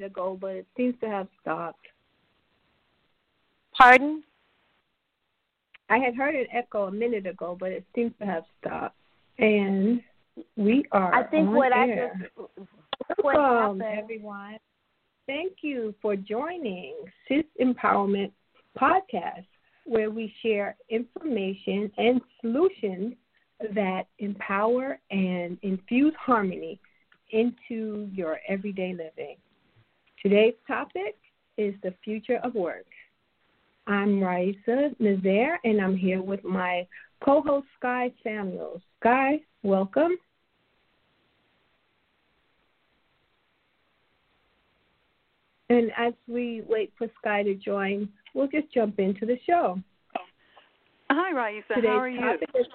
minute ago, but it seems to have stopped. Pardon? I had heard an echo a minute ago, but it seems to have stopped. And we are. I think what air. I just what Welcome, happened. everyone. Thank you for joining Sis Empowerment Podcast, where we share information and solutions that empower and infuse harmony into your everyday living. Today's topic is the future of work. I'm Raisa Nazaire, and I'm here with my co host, Sky Samuels. Sky, welcome. And as we wait for Sky to join, we'll just jump into the show. Hi, Raisa. Today's How are you? is-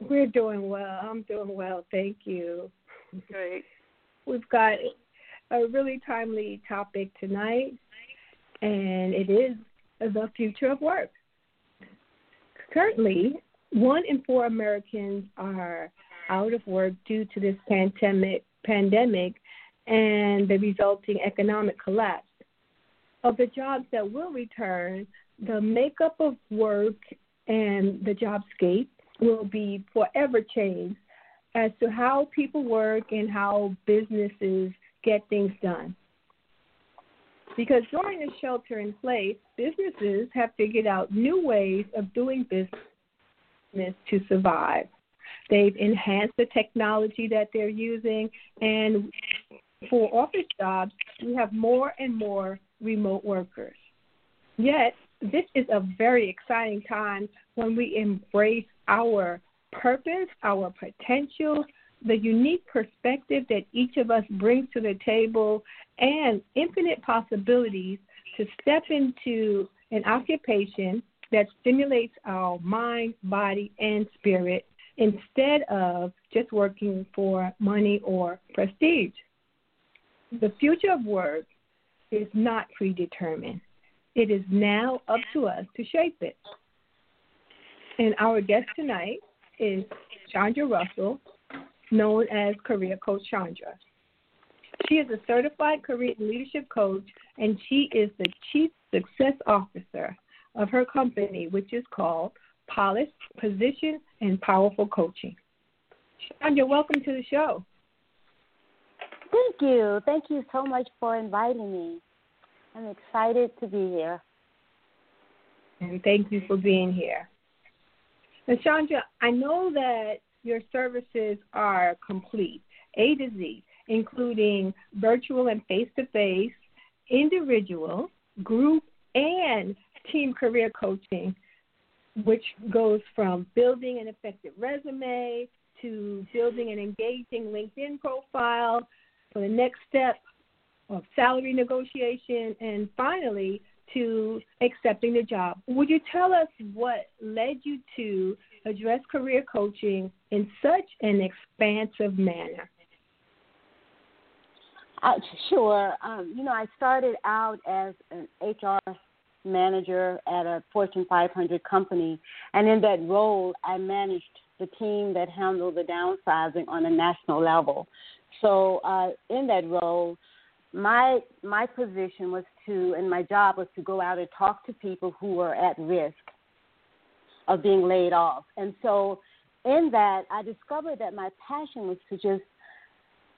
we're doing well. I'm doing well. Thank you. Great. We've got a really timely topic tonight, and it is the future of work. Currently, one in four Americans are out of work due to this pandemic, pandemic and the resulting economic collapse. Of the jobs that will return, the makeup of work and the jobscape will be forever changed as to how people work and how businesses get things done. Because during the shelter in place, businesses have figured out new ways of doing business to survive. They've enhanced the technology that they're using, and for office jobs, we have more and more remote workers. Yet, this is a very exciting time when we embrace our purpose, our potential, the unique perspective that each of us brings to the table, and infinite possibilities to step into an occupation that stimulates our mind, body, and spirit instead of just working for money or prestige. The future of work is not predetermined. It is now up to us to shape it. And our guest tonight is Chandra Russell, known as Career Coach Chandra. She is a certified career leadership coach, and she is the Chief Success Officer of her company, which is called Polished Position and Powerful Coaching. Chandra, welcome to the show. Thank you. Thank you so much for inviting me. I'm excited to be here. And thank you for being here. Now, Chandra, I know that your services are complete, A to Z, including virtual and face to face, individual, group, and team career coaching, which goes from building an effective resume to building an engaging LinkedIn profile for the next step of salary negotiation, and finally, to accepting the job. Would you tell us what led you to address career coaching in such an expansive manner? Uh, sure. Um, you know, I started out as an HR manager at a Fortune 500 company, and in that role, I managed the team that handled the downsizing on a national level. So, uh, in that role, my my position was to, and my job was to go out and talk to people who were at risk of being laid off. And so, in that, I discovered that my passion was to just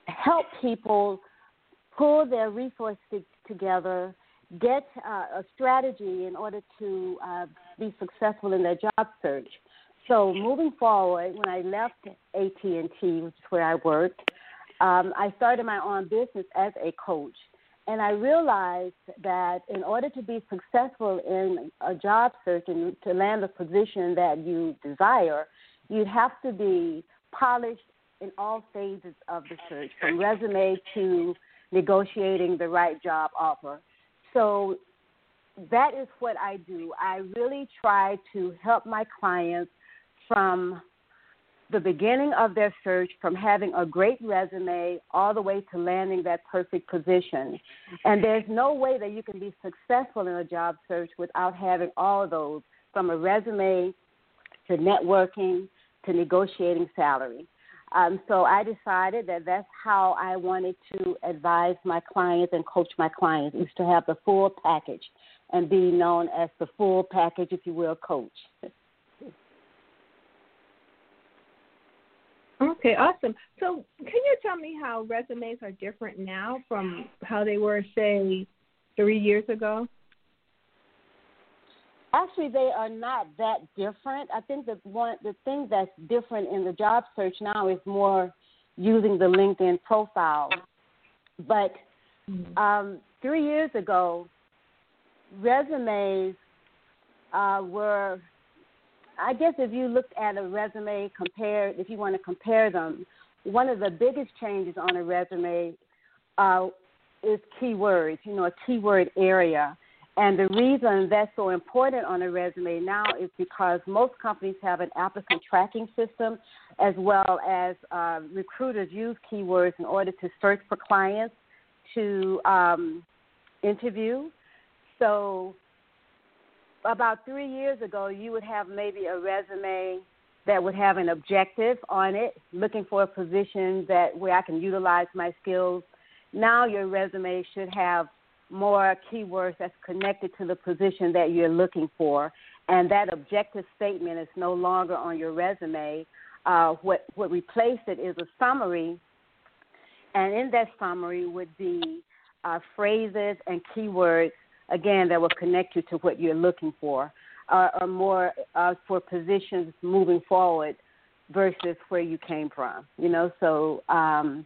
help people pull their resources together, get uh, a strategy in order to uh, be successful in their job search. So moving forward, when I left AT and T, which is where I worked, um, I started my own business as a coach, and I realized that in order to be successful in a job search and to land a position that you desire, you have to be polished in all phases of the search, from resume to negotiating the right job offer. So that is what I do. I really try to help my clients from the beginning of their search, from having a great resume all the way to landing that perfect position. And there's no way that you can be successful in a job search without having all of those from a resume to networking to negotiating salary. Um, so I decided that that's how I wanted to advise my clients and coach my clients is to have the full package and be known as the full package, if you will, coach. Okay, awesome. So, can you tell me how resumes are different now from how they were, say, three years ago? Actually, they are not that different. I think the one the thing that's different in the job search now is more using the LinkedIn profile. But mm-hmm. um, three years ago, resumes uh, were, I guess, if you looked at a resume compared, if you want to compare them, one of the biggest changes on a resume uh, is keywords. You know, a keyword area and the reason that's so important on a resume now is because most companies have an applicant tracking system, as well as uh, recruiters use keywords in order to search for clients to um, interview. So, about three years ago, you would have maybe a resume that would have an objective on it, looking for a position that where I can utilize my skills. Now your resume should have more keywords that's connected to the position that you're looking for. And that objective statement is no longer on your resume. Uh, what, what replaced it is a summary, and in that summary would be uh, phrases and keywords, again, that will connect you to what you're looking for, uh, or more uh, for positions moving forward versus where you came from. You know, so um,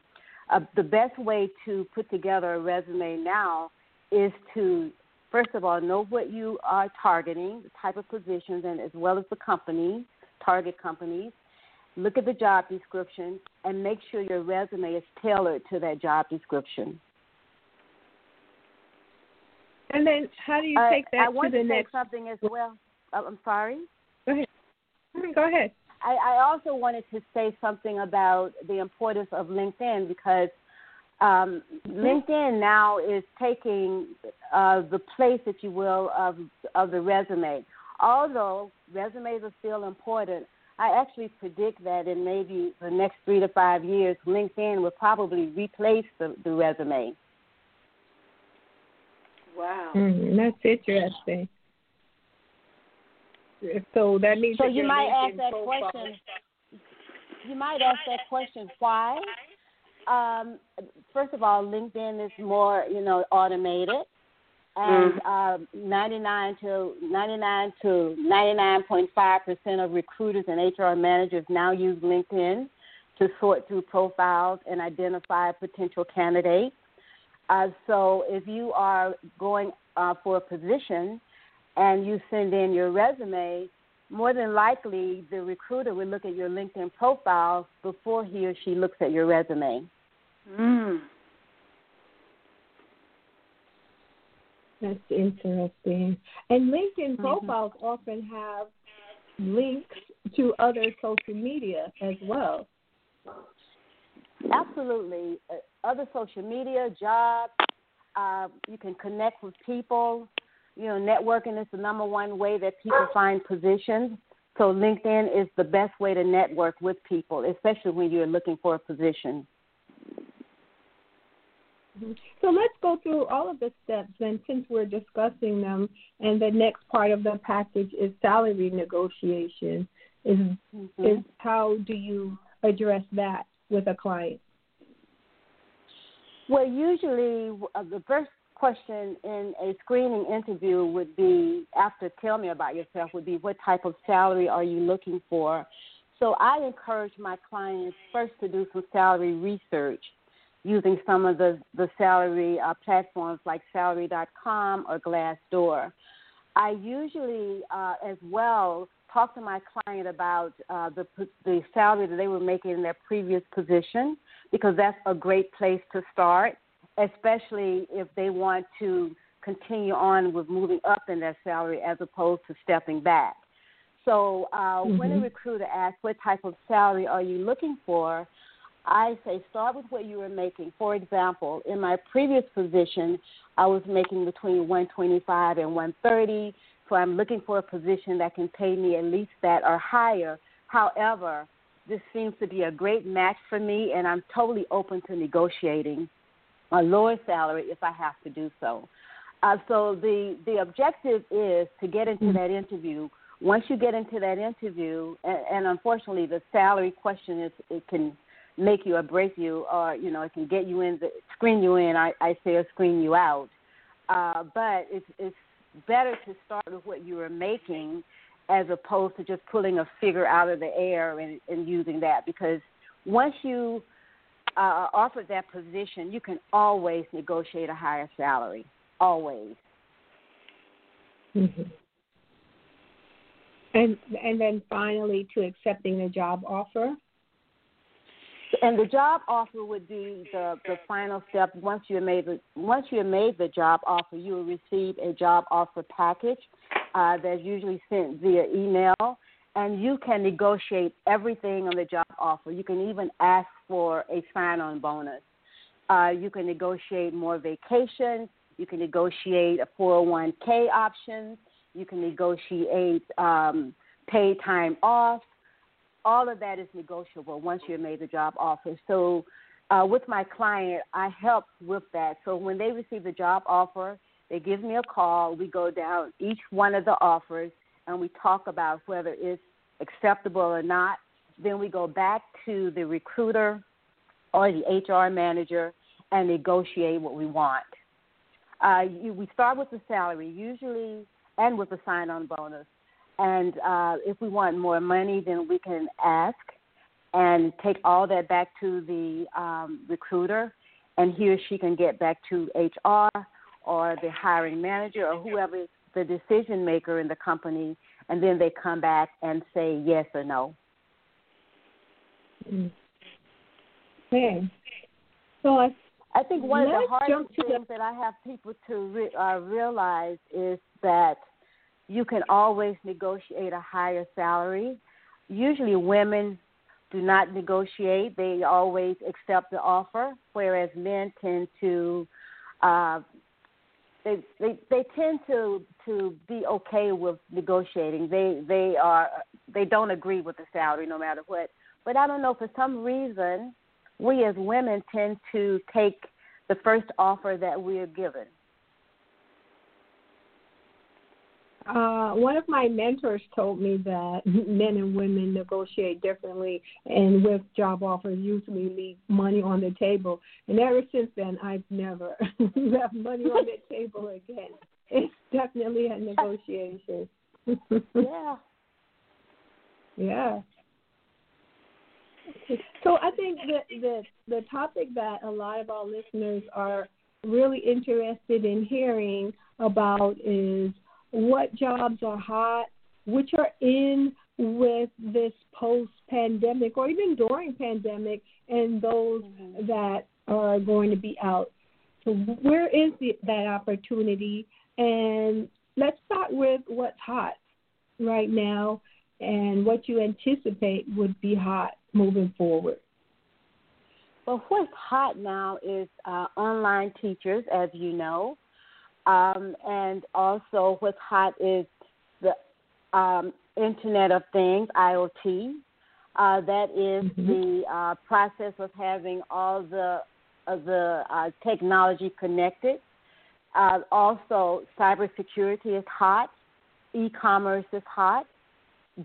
uh, the best way to put together a resume now is to first of all know what you are targeting, the type of positions, and as well as the company, target companies. Look at the job description and make sure your resume is tailored to that job description. And then, how do you take that uh, I want to the to next? something as well. Oh, I'm sorry. Go ahead. Go ahead. I, I also wanted to say something about the importance of LinkedIn because um, LinkedIn now is taking uh, the place, if you will, of of the resume. Although resumes are still important, I actually predict that in maybe the next three to five years, LinkedIn will probably replace the, the resume. Wow, mm, that's interesting. So that means so that you might ask that profile. question. You might ask that question. Why? Um, first of all, LinkedIn is more, you know, automated, and mm. uh, 99 to 99 to 99.5 percent of recruiters and HR managers now use LinkedIn to sort through profiles and identify potential candidates. Uh, so, if you are going uh, for a position and you send in your resume, more than likely the recruiter will look at your LinkedIn profile before he or she looks at your resume. Mm. That's interesting. And LinkedIn mm-hmm. profiles often have links to other social media as well. Absolutely. Other social media, jobs, uh, you can connect with people you know, networking is the number one way that people find positions. So LinkedIn is the best way to network with people, especially when you're looking for a position. Mm-hmm. So let's go through all of the steps and since we're discussing them and the next part of the package is salary negotiation. Is mm-hmm. is how do you address that with a client? Well, usually uh, the first question in a screening interview would be after tell me about yourself would be what type of salary are you looking for? So i encourage my clients first to do some salary research using some of the the salary uh, platforms like salary.com or glassdoor. I usually uh, as well talk to my client about uh, the the salary that they were making in their previous position because that's a great place to start especially if they want to continue on with moving up in their salary as opposed to stepping back. So uh, mm-hmm. when a recruiter asks what type of salary are you looking for, I say start with what you were making. For example, in my previous position, I was making between 125 and 130. So I'm looking for a position that can pay me at least that or higher. However, this seems to be a great match for me, and I'm totally open to negotiating a lower salary if I have to do so. Uh, so the the objective is to get into mm-hmm. that interview. Once you get into that interview, and, and unfortunately, the salary question is it can make you or break you, or you know, it can get you in, the, screen you in. I, I say or screen you out. Uh, but it's it's better to start with what you are making as opposed to just pulling a figure out of the air and, and using that because once you uh, offered that position, you can always negotiate a higher salary. Always. Mm-hmm. And and then finally to accepting a job offer. And the job offer would be the, the final step. Once you made the once you made the job offer, you will receive a job offer package uh, that's usually sent via email, and you can negotiate everything on the job offer. You can even ask for a sign-on bonus. Uh, you can negotiate more vacation. You can negotiate a 401k options. You can negotiate um, paid time off. All of that is negotiable once you've made the job offer. So, uh, with my client, I help with that. So when they receive the job offer, they give me a call. We go down each one of the offers and we talk about whether it's acceptable or not. Then we go back to the recruiter or the HR manager and negotiate what we want. Uh, you, we start with the salary usually and with a sign-on bonus. And uh, if we want more money, then we can ask and take all that back to the um, recruiter, and he or she can get back to HR or the hiring manager or whoever is the decision maker in the company, and then they come back and say yes or no. Mm. Okay. So I, I think one of the hardest things the... that I have people to re- uh, realize is that you can always negotiate a higher salary. Usually, women do not negotiate; they always accept the offer, whereas men tend to uh, they they they tend to to be okay with negotiating. They they are they don't agree with the salary no matter what. But I don't know for some reason we as women tend to take the first offer that we are given. Uh, one of my mentors told me that men and women negotiate differently, and with job offers, usually leave money on the table. And ever since then, I've never left money on the table again. It's definitely a negotiation. yeah. Yeah. So I think that the the topic that a lot of our listeners are really interested in hearing about is what jobs are hot, which are in with this post pandemic or even during pandemic and those mm-hmm. that are going to be out. So where is the, that opportunity? And let's start with what's hot right now and what you anticipate would be hot moving forward. Well, what's hot now is uh, online teachers, as you know. Um, and also, what's hot is the um, Internet of Things, IoT. Uh, that is mm-hmm. the uh, process of having all the uh, the uh, technology connected. Uh, also, cybersecurity is hot. E-commerce is hot.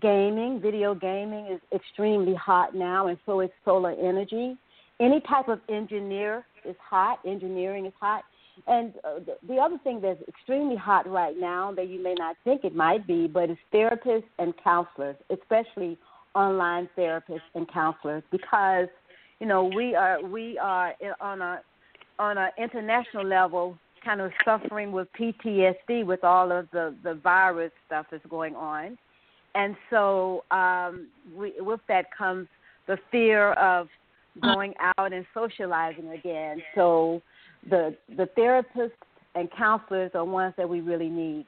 Gaming, video gaming is extremely hot now, and so is solar energy. Any type of engineer is hot. Engineering is hot. And uh, the other thing that's extremely hot right now that you may not think it might be, but it's therapists and counselors, especially online therapists and counselors, because you know we are we are on a on an international level kind of suffering with PTSD with all of the the virus stuff that's going on, and so um, we, with that comes the fear of going out and socializing again. So the the therapists and counselors are ones that we really need.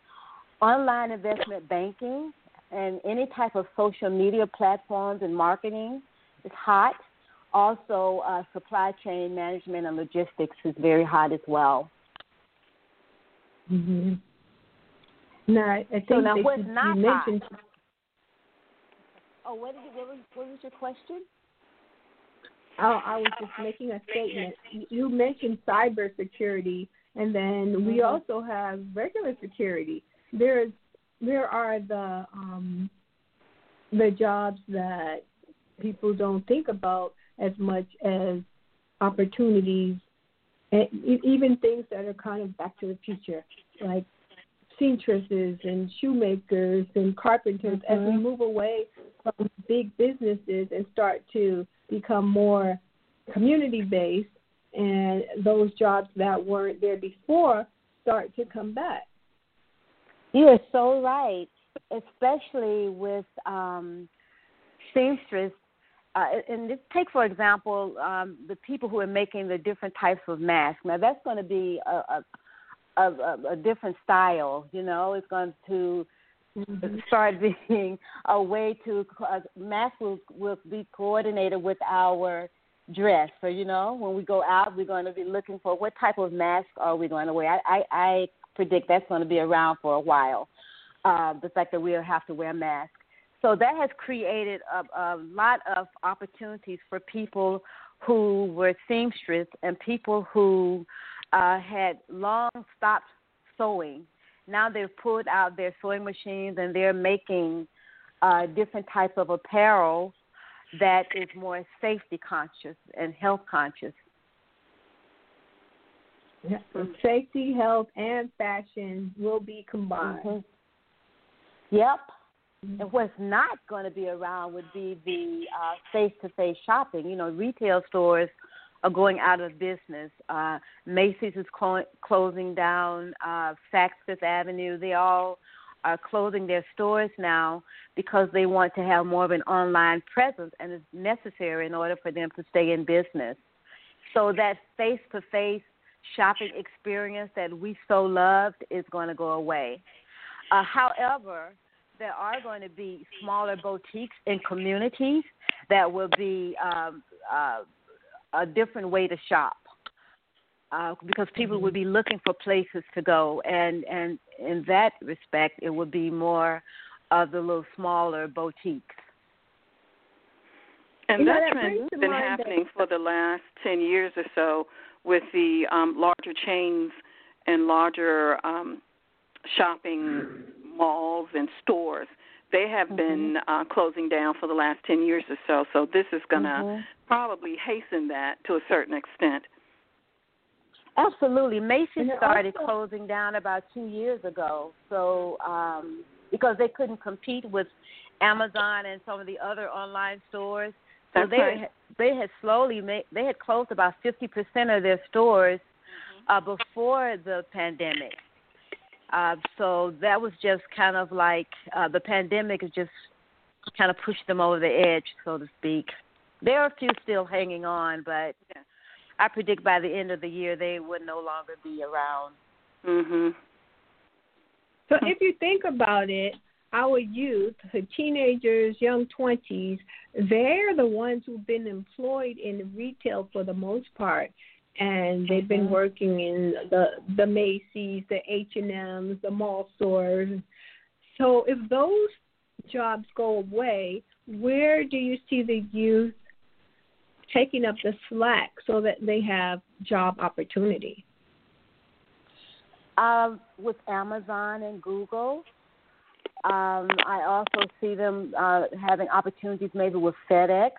Online investment banking and any type of social media platforms and marketing is hot. Also, uh, supply chain management and logistics is very hot as well. Mm-hmm. Now, I think so now what's not mentioned, hot? Oh, what, did you, what, was, what was your question? Oh, I was just making a statement. You mentioned cybersecurity, and then we mm-hmm. also have regular security. There's there are the um, the jobs that people don't think about as much as opportunities, and even things that are kind of back to the future, like seamstresses and shoemakers and carpenters. Mm-hmm. As we mm-hmm. move away from big businesses and start to become more community based, and those jobs that weren't there before start to come back. You're so right, especially with um, seamstress. Uh, and just take for example um, the people who are making the different types of masks. Now that's going to be a, a, a, a different style. You know, it's going to mm-hmm. start being a way to uh, masks will will be coordinated with our dress. So you know, when we go out, we're going to be looking for what type of mask are we going to wear. I I, I predict that's going to be around for a while. Uh, the fact that we'll have to wear masks. So that has created a, a lot of opportunities for people who were seamstresses and people who uh, had long stopped sewing. Now they've pulled out their sewing machines and they're making uh, different types of apparel that is more safety conscious and health conscious. Yeah, safety, health, and fashion will be combined. Mm-hmm. Yep. Mm-hmm. And what's not going to be around would be the face to face shopping. You know, retail stores are going out of business. Uh, Macy's is clo- closing down. Uh, Saks Fifth Avenue, they all are closing their stores now because they want to have more of an online presence, and it's necessary in order for them to stay in business. So that face-to-face shopping experience that we so loved is going to go away. Uh, however, there are going to be smaller boutiques in communities that will be um, uh, a different way to shop uh, because people mm-hmm. would be looking for places to go, and and in that respect, it would be more of the little smaller boutiques. And you that, that trend has been happening that... for the last ten years or so with the um, larger chains and larger um, shopping malls and stores. They have mm-hmm. been uh, closing down for the last 10 years or so, so this is going to mm-hmm. Probably hasten that to a certain extent. Absolutely. Macy's started also, closing down about two years ago. So um, because they couldn't compete with Amazon and some of the other online stores, so That's they right. they had slowly made they had closed about fifty percent of their stores mm-hmm. uh, before the pandemic. Uh, so that was just kind of like uh, the pandemic has just kind of pushed them over the edge, so to speak. There are a few still hanging on, but yeah. I predict by the end of the year they would no longer be around. Mhm. So if you think about it, our youth, the teenagers, young 20s, they're the ones who've been employed in retail for the most part. And they've been mm-hmm. working in the the Macy's, the H&M's, the mall stores. So if those jobs go away, where do you see the youth taking up the slack so that they have job opportunity? Uh, with Amazon and Google, um, I also see them uh, having opportunities maybe with FedEx.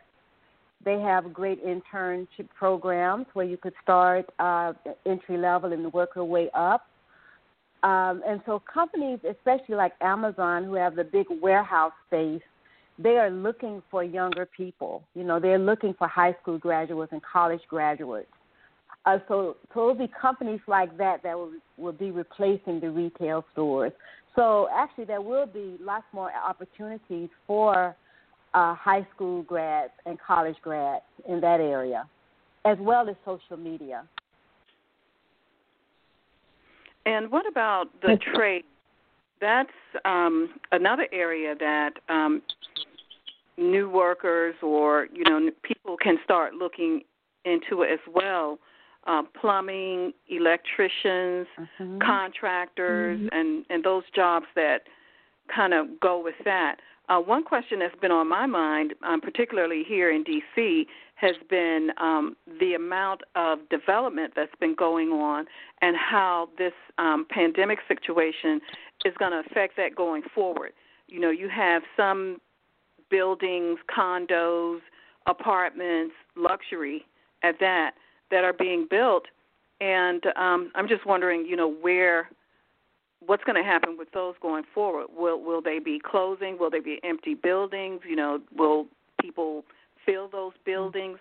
They have great internship programs where you could start uh, entry level and work your way up. Um, and so companies, especially like Amazon, who have the big warehouse space, they are looking for younger people. You know, they're looking for high school graduates and college graduates. Uh, so, so it'll be companies like that that will will be replacing the retail stores. So actually, there will be lots more opportunities for uh, high school grads and college grads in that area, as well as social media. And what about the trade? That's um, another area that um, new workers or you know people can start looking into it as well. Uh, plumbing, electricians, mm-hmm. contractors, mm-hmm. and and those jobs that kind of go with that. uh, one question that's been on my mind, um, particularly here in D.C., has been um, the amount of development that's been going on and how this um, pandemic situation is going to affect that going forward. You know, you have some buildings, condos, apartments, luxury at that, that are being built. And um, I'm just wondering, you know, where what's going to happen with those going forward? Will will they be closing? Will they be empty buildings? You know, will people fill those buildings?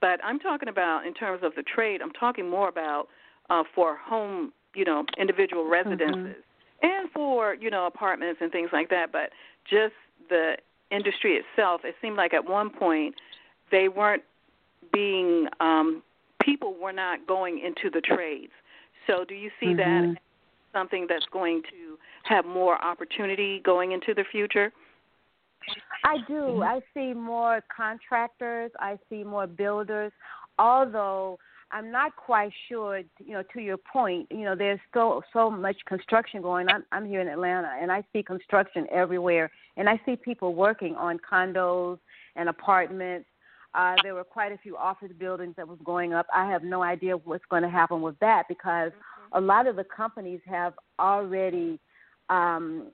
But I'm talking about in terms of the trade. I'm talking more about uh, for home, you know, individual mm-hmm. residences mm-hmm. and for you know apartments and things like that. But just the industry itself. It seemed like at one point they weren't being um, people were not going into the trades. So do you see mm-hmm. that something that's going to have more opportunity going into the future? I do. I see more contractors. I see more builders. Although I'm not quite sure, you know, to your point, you know, there's still so much construction going on. I'm here in Atlanta and I see construction everywhere and I see people working on condos and apartments. Uh, there were quite a few office buildings that was going up. I have no idea what's going to happen with that because a lot of the companies have already um,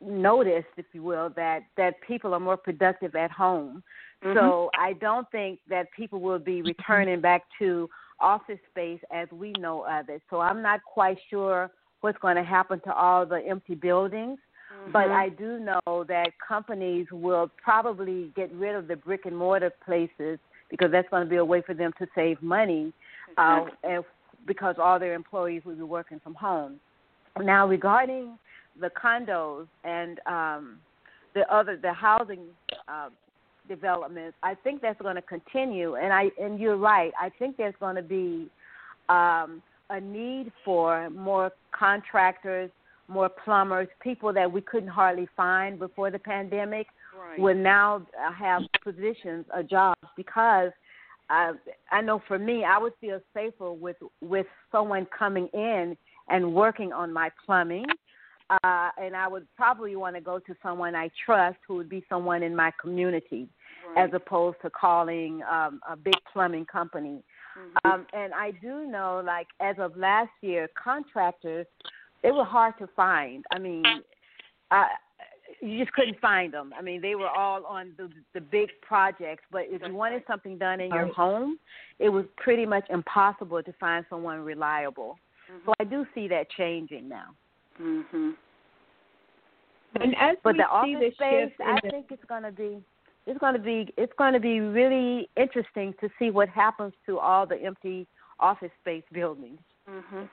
noticed, if you will, that that people are more productive at home. Mm-hmm. So I don't think that people will be returning back to office space as we know of it. So I'm not quite sure what's going to happen to all the empty buildings. Mm-hmm. But I do know that companies will probably get rid of the brick and mortar places because that's going to be a way for them to save money. Uh, and because all their employees will be working from home. Now, regarding the condos and um, the other the housing uh, developments, I think that's going to continue. And I and you're right. I think there's going to be um, a need for more contractors, more plumbers, people that we couldn't hardly find before the pandemic right. will now have positions or jobs because I I know for me, I would feel safer with with someone coming in and working on my plumbing. Uh, and I would probably want to go to someone I trust who would be someone in my community right. as opposed to calling um, a big plumbing company. Mm-hmm. Um, and I do know, like, as of last year, contractors, they were hard to find. I mean, I, you just couldn't find them. I mean, they were all on the the big projects, but if you wanted something done in your home, it was pretty much impossible to find someone reliable. Mm-hmm. So I do see that changing now. Mhm. And as but we the see office space, I the... think it's going to be it's going to be it's going to be really interesting to see what happens to all the empty office space buildings. Mhm.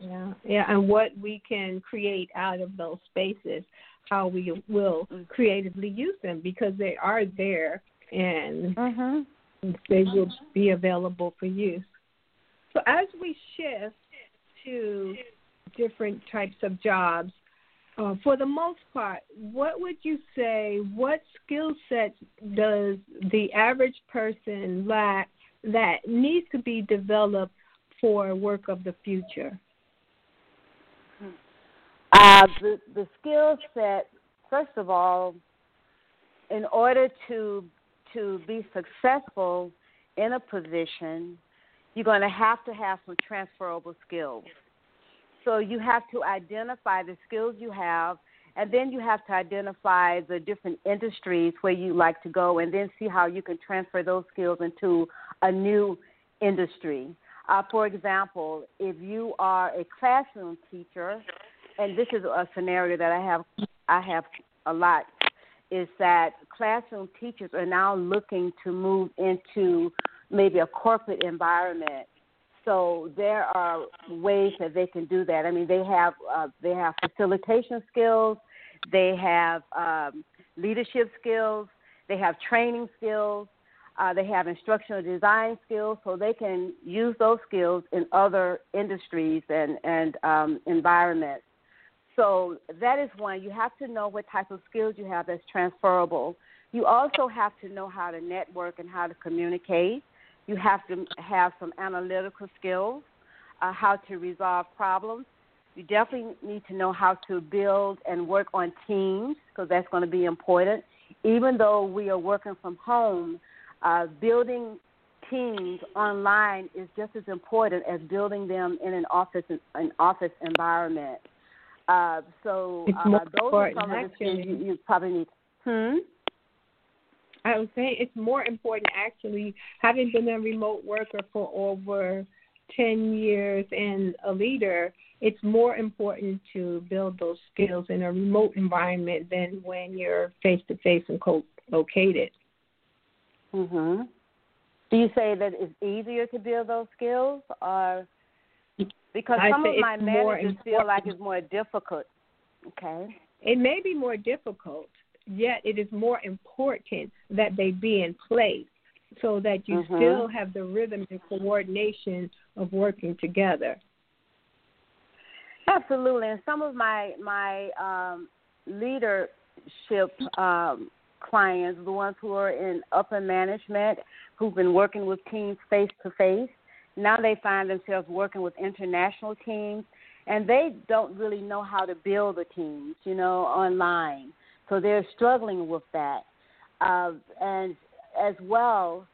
Yeah, yeah, and what we can create out of those spaces how we will mm-hmm. creatively use them because they are there and mm-hmm. they will be available for use. So as we shift to different types of jobs, uh, for the most part, what would you say? What skill sets does the average person lack that needs to be developed for work of the future? Uh, the the skill set, first of all, in order to to be successful in a position, you're going to have to have some transferable skills. So you have to identify the skills you have, and then you have to identify the different industries where you like to go, and then see how you can transfer those skills into a new industry. Uh, for example, if you are a classroom teacher and this is a scenario that I have I have a lot is that classroom teachers are now looking to move into maybe a corporate environment. So there are ways that they can do that. I mean, they have uh, they have facilitation skills, they have um, leadership skills, they have training skills, uh, they have instructional design skills, so they can use those skills in other industries and and um, environments. So that is one. You have to know what type of skills you have that's transferable. You also have to know how to network and how to communicate. You have to have some analytical skills, uh, how to resolve problems. You definitely need to know how to build and work on teams because that's going to be important. Even though we are working from home, uh, building teams online is just as important as building them in an office an office environment. Uh, so uh, those are some of the things you, you probably need. Hmm. I was saying it's more important actually, having been a remote worker for over 10 years and a leader, it's more important to build those skills in a remote environment than when you're face to face and co located. Mhm. Do you say that it's easier to build those skills or because I some of my managers feel like it's more difficult. Okay. It may be more difficult, yet it is more important that they be in place so that you mm-hmm. still have the rhythm and coordination of working together. Absolutely, and some of my my um, leadership um, clients, the ones who are in upper management, who've been working with teams face to face, now they find themselves working with international teams, and they don't really know how to build the teams, you know, online. So they're struggling with that. Uh, and as well,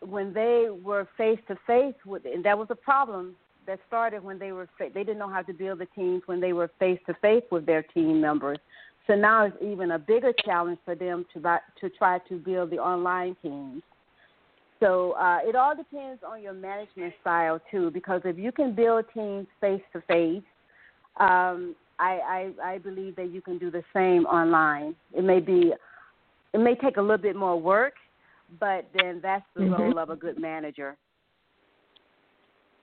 when they were face to face with, and that was a problem that started when they were they didn't know how to build the teams when they were face to face with their team members. So now it's even a bigger challenge for them to to try to build the online teams. So uh, it all depends on your management style too, because if you can build teams face to face, I, I I believe that you can do the same online. It may be, it may take a little bit more work, but then that's the mm-hmm. role of a good manager.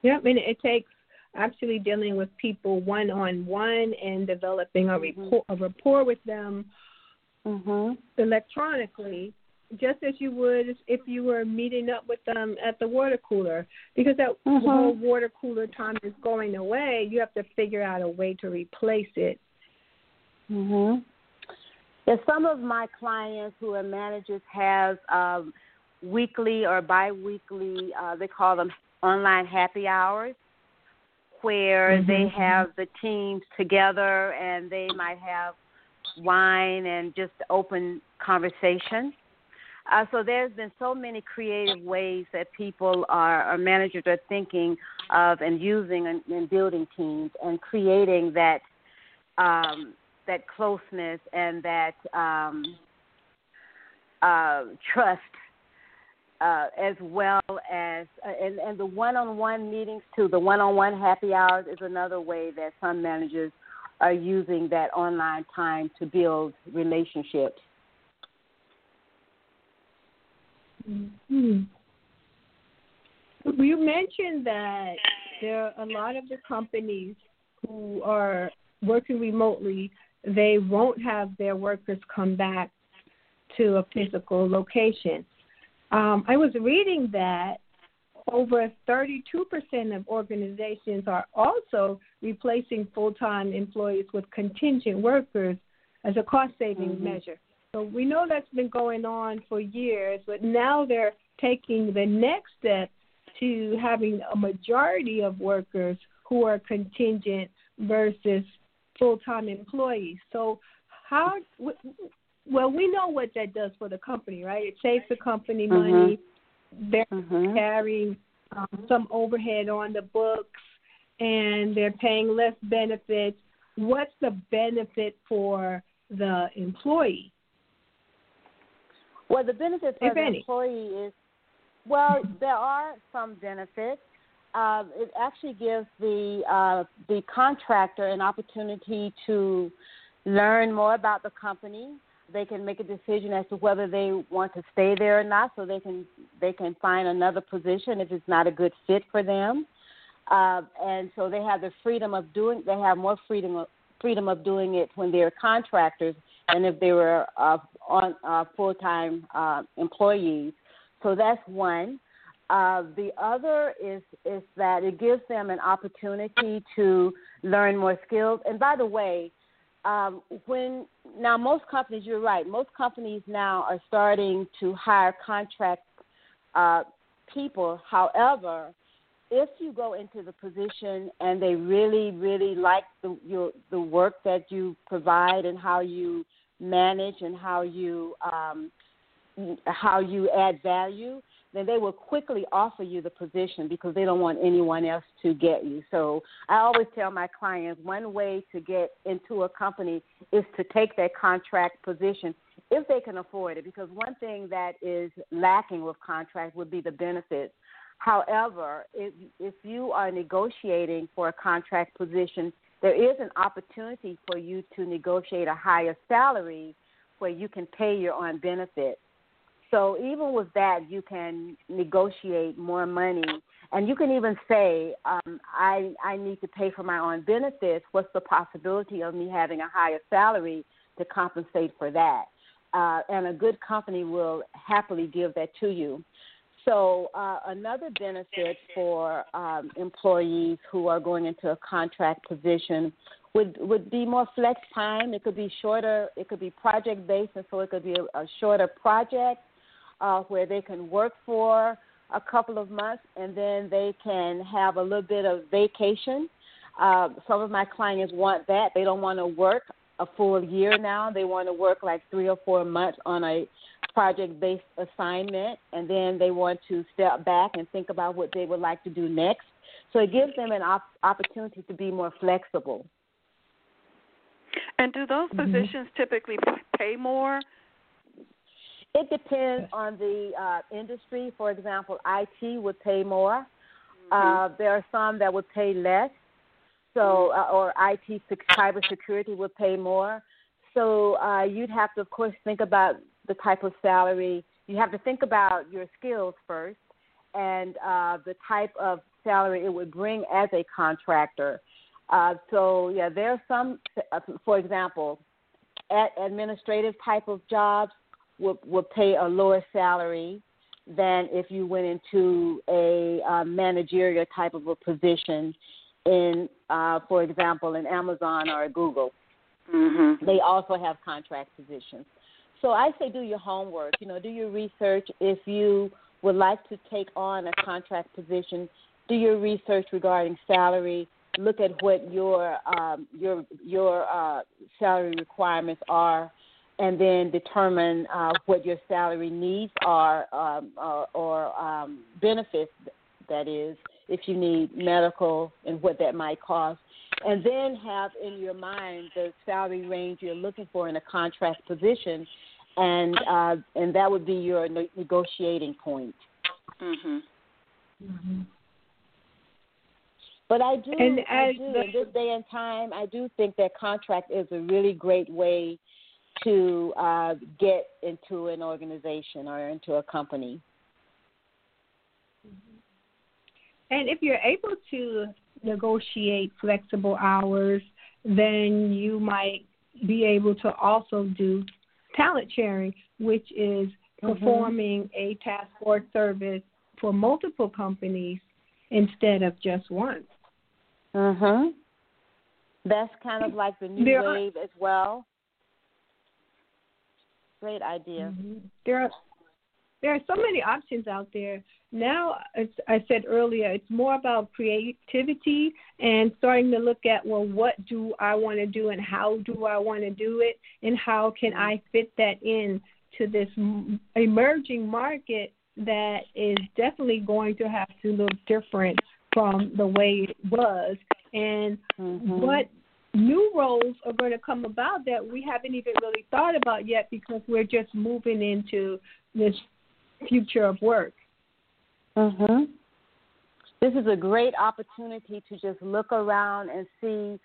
Yep, and it takes actually dealing with people one on one and developing a mm-hmm. rapport, a rapport with them mm-hmm. electronically just as you would if you were meeting up with them at the water cooler. Because that mm-hmm. whole water cooler time is going away, you have to figure out a way to replace it. Mhm. Yeah, some of my clients who are managers have um, weekly or biweekly. Uh, they call them online happy hours, where mm-hmm. they have the teams together and they might have wine and just open conversation. Uh, so there's been so many creative ways that people are, or managers are thinking of and using and, and building teams and creating that um, that closeness and that um, uh, trust, uh, as well as uh, and, and the one-on-one meetings too. The one-on-one happy hours is another way that some managers are using that online time to build relationships. Hmm. You mentioned that there are a lot of the companies who are working remotely, they won't have their workers come back to a physical location. Um, I was reading that over 32% of organizations are also replacing full time employees with contingent workers as a cost saving mm-hmm. measure. So we know that's been going on for years, but now they're taking the next step to having a majority of workers who are contingent versus full time employees. So, how, well, we know what that does for the company, right? It saves the company mm-hmm. money. They're mm-hmm. carrying um, some overhead on the books and they're paying less benefits. What's the benefit for the employee? Well, the benefit for if the any. employee is well, there are some benefits. Uh, it actually gives the uh, the contractor an opportunity to learn more about the company. They can make a decision as to whether they want to stay there or not, so they can they can find another position if it's not a good fit for them. Uh, and so they have the freedom of doing. They have more freedom of, freedom of doing it when they're contractors than if they were uh, on uh, full time uh, employees. So that's one. Uh, the other is is that it gives them an opportunity to learn more skills. And by the way, um, when now most companies, you're right, most companies now are starting to hire contract uh, people. However, if you go into the position and they really, really like the your the work that you provide and how you manage and how you um, how you add value, then they will quickly offer you the position because they don't want anyone else to get you. So I always tell my clients one way to get into a company is to take that contract position if they can afford it because one thing that is lacking with contract would be the benefits. However, if if you are negotiating for a contract position, there is an opportunity for you to negotiate a higher salary where you can pay your own benefits. So even with that, you can negotiate more money, and you can even say, um, "I I need to pay for my own benefits. What's the possibility of me having a higher salary to compensate for that?" Uh, and a good company will happily give that to you. So uh, another benefit for um, employees who are going into a contract position would would be more flex time. It could be shorter. It could be project based, and so it could be a, a shorter project uh, where they can work for a couple of months and then they can have a little bit of vacation. Uh, some of my clients want that. They don't want to work a full year now. They want to work like three or four months on a project based assignment and then they want to step back and think about what they would like to do next. So it gives them an op- opportunity to be more flexible. And do those mm-hmm. positions typically pay more it depends on the uh, industry. For example, IT would pay more. Mm-hmm. Uh, there are some that would pay less. So, uh, or IT cybersecurity would pay more. So uh, you'd have to, of course, think about the type of salary. You have to think about your skills first, and uh, the type of salary it would bring as a contractor. Uh, so yeah, there are some, uh, for example, at administrative type of jobs, would would pay a lower salary than if you went into a uh, managerial type of a position in, uh, for example, in Amazon or Google. Mm-hmm. They also have contract positions. So I say do your homework. You know, do your research. If you would like to take on a contract position, do your research regarding salary. Look at what your um, your your uh, salary requirements are and then determine uh, what your salary needs are um, or, or um, benefits, that is, if you need medical and what that might cost. And then have in your mind the salary range you're looking for in a contract position, and uh, and that would be your ne- negotiating point. Mhm. Mhm. But I do, and I do the, in this day and time, I do think that contract is a really great way to uh, get into an organization or into a company. And if you're able to negotiate flexible hours, then you might be able to also do talent sharing, which is mm-hmm. performing a task or service for multiple companies instead of just one. Mhm. That's kind of like the new there wave are, as well. Great idea. Mm-hmm. There are there are so many options out there. Now, as I said earlier, it's more about creativity and starting to look at well, what do I want to do and how do I want to do it, and how can I fit that in to this emerging market that is definitely going to have to look different from the way it was, and mm-hmm. what new roles are going to come about that we haven't even really thought about yet because we're just moving into this future of work. Mhm. This is a great opportunity to just look around and see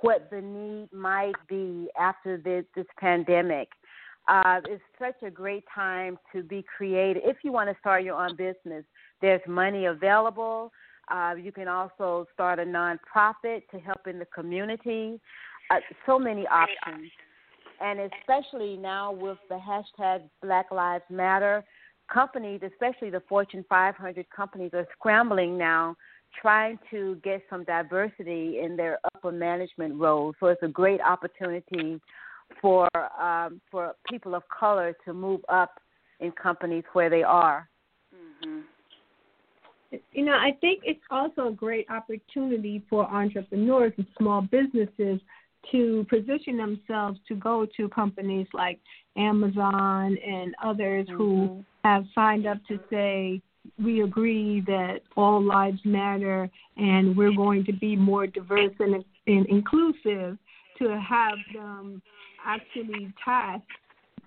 what the need might be after this, this pandemic. Uh, it's such a great time to be creative. If you want to start your own business, there's money available. Uh, you can also start a nonprofit to help in the community. Uh, so many options. And especially now with the hashtag Black Lives Matter, companies, especially the Fortune 500 companies, are scrambling now trying to get some diversity in their upper management roles. So it's a great opportunity for um, for people of color to move up in companies where they are. Mm-hmm. You know, I think it's also a great opportunity for entrepreneurs and small businesses to position themselves to go to companies like Amazon and others mm-hmm. who have signed up to say, we agree that all lives matter and we're going to be more diverse and, and inclusive to have them actually tasked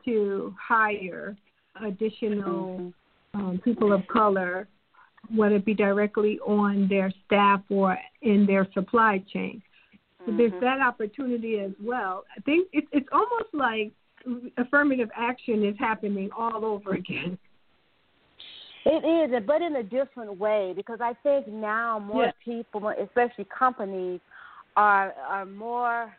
to hire additional mm-hmm. um, people of color, whether it be directly on their staff or in their supply chain. So there's mm-hmm. that opportunity as well. I think it's it's almost like affirmative action is happening all over again. It is, but in a different way because I think now more yes. people, especially companies, are are more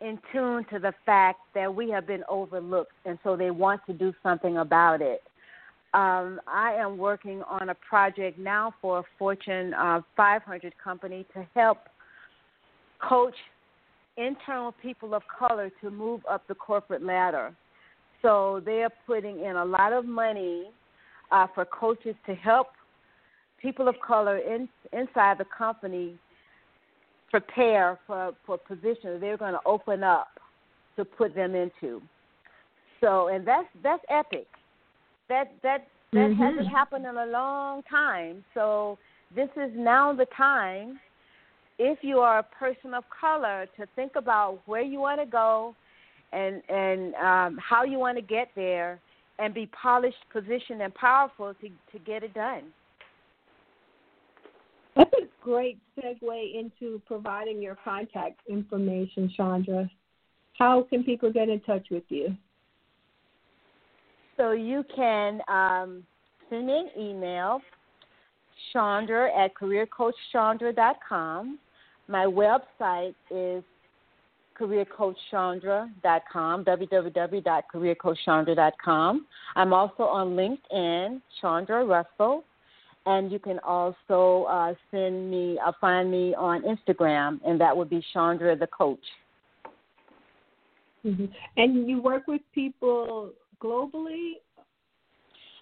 in tune to the fact that we have been overlooked, and so they want to do something about it. Um, I am working on a project now for a Fortune uh, 500 company to help coach internal people of color to move up the corporate ladder. So they're putting in a lot of money uh, for coaches to help people of color in, inside the company prepare for, for positions they're going to open up to put them into. So, and that's that's epic. That that that mm-hmm. hasn't happened in a long time. So this is now the time if you are a person of color, to think about where you want to go and and um, how you want to get there, and be polished, positioned, and powerful to to get it done. That's a great segue into providing your contact information, Chandra. How can people get in touch with you? So you can um, send me an email, Chandra at careercoachchandra.com. My website is careercoachchandra.com, www.careercoachchandra.com. I'm also on LinkedIn, Chandra Russell, and you can also uh, send me, uh, find me on Instagram, and that would be Chandra the Coach. Mm-hmm. And you work with people globally?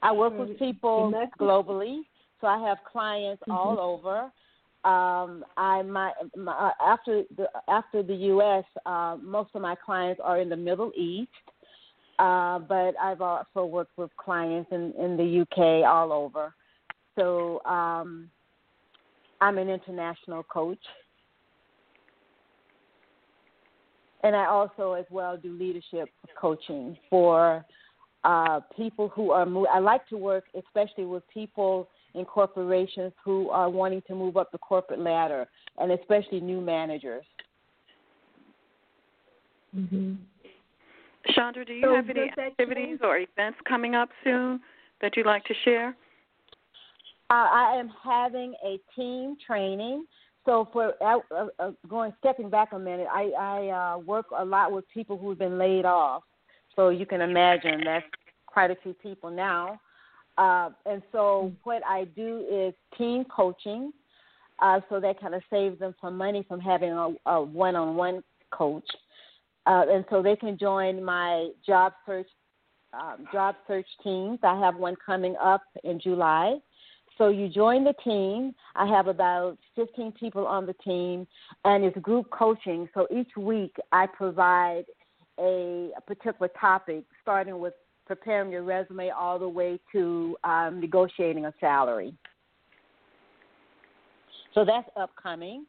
I work with people globally, so I have clients mm-hmm. all over um, I my, my uh, after the after the U.S. Uh, most of my clients are in the Middle East, uh, but I've also worked with clients in in the U.K. all over. So um, I'm an international coach, and I also as well do leadership coaching for uh, people who are. I like to work especially with people in corporations who are wanting to move up the corporate ladder, and especially new managers. Mm-hmm. Chandra, do you so have any activities or events coming up soon that you'd like to share? Uh, I am having a team training. So for uh, uh, uh going stepping back a minute, I, I uh, work a lot with people who've been laid off. So you can imagine that's quite a few people now. Uh, and so what I do is team coaching. Uh, so that kind of saves them some money from having a, a one-on-one coach. Uh, and so they can join my job search um, job search teams. I have one coming up in July. So you join the team. I have about 15 people on the team, and it's group coaching. So each week I provide a, a particular topic, starting with preparing your resume all the way to um, negotiating a salary. So that's upcoming.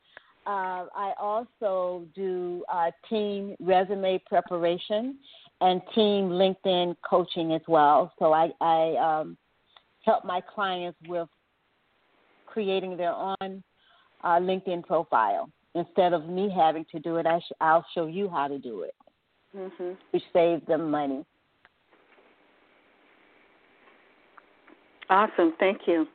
Uh, I also do uh, team resume preparation and team LinkedIn coaching as well. So I, I um, help my clients with creating their own uh, LinkedIn profile. Instead of me having to do it, I sh- I'll show you how to do it, mm-hmm. which saves them money. Awesome. Thank you.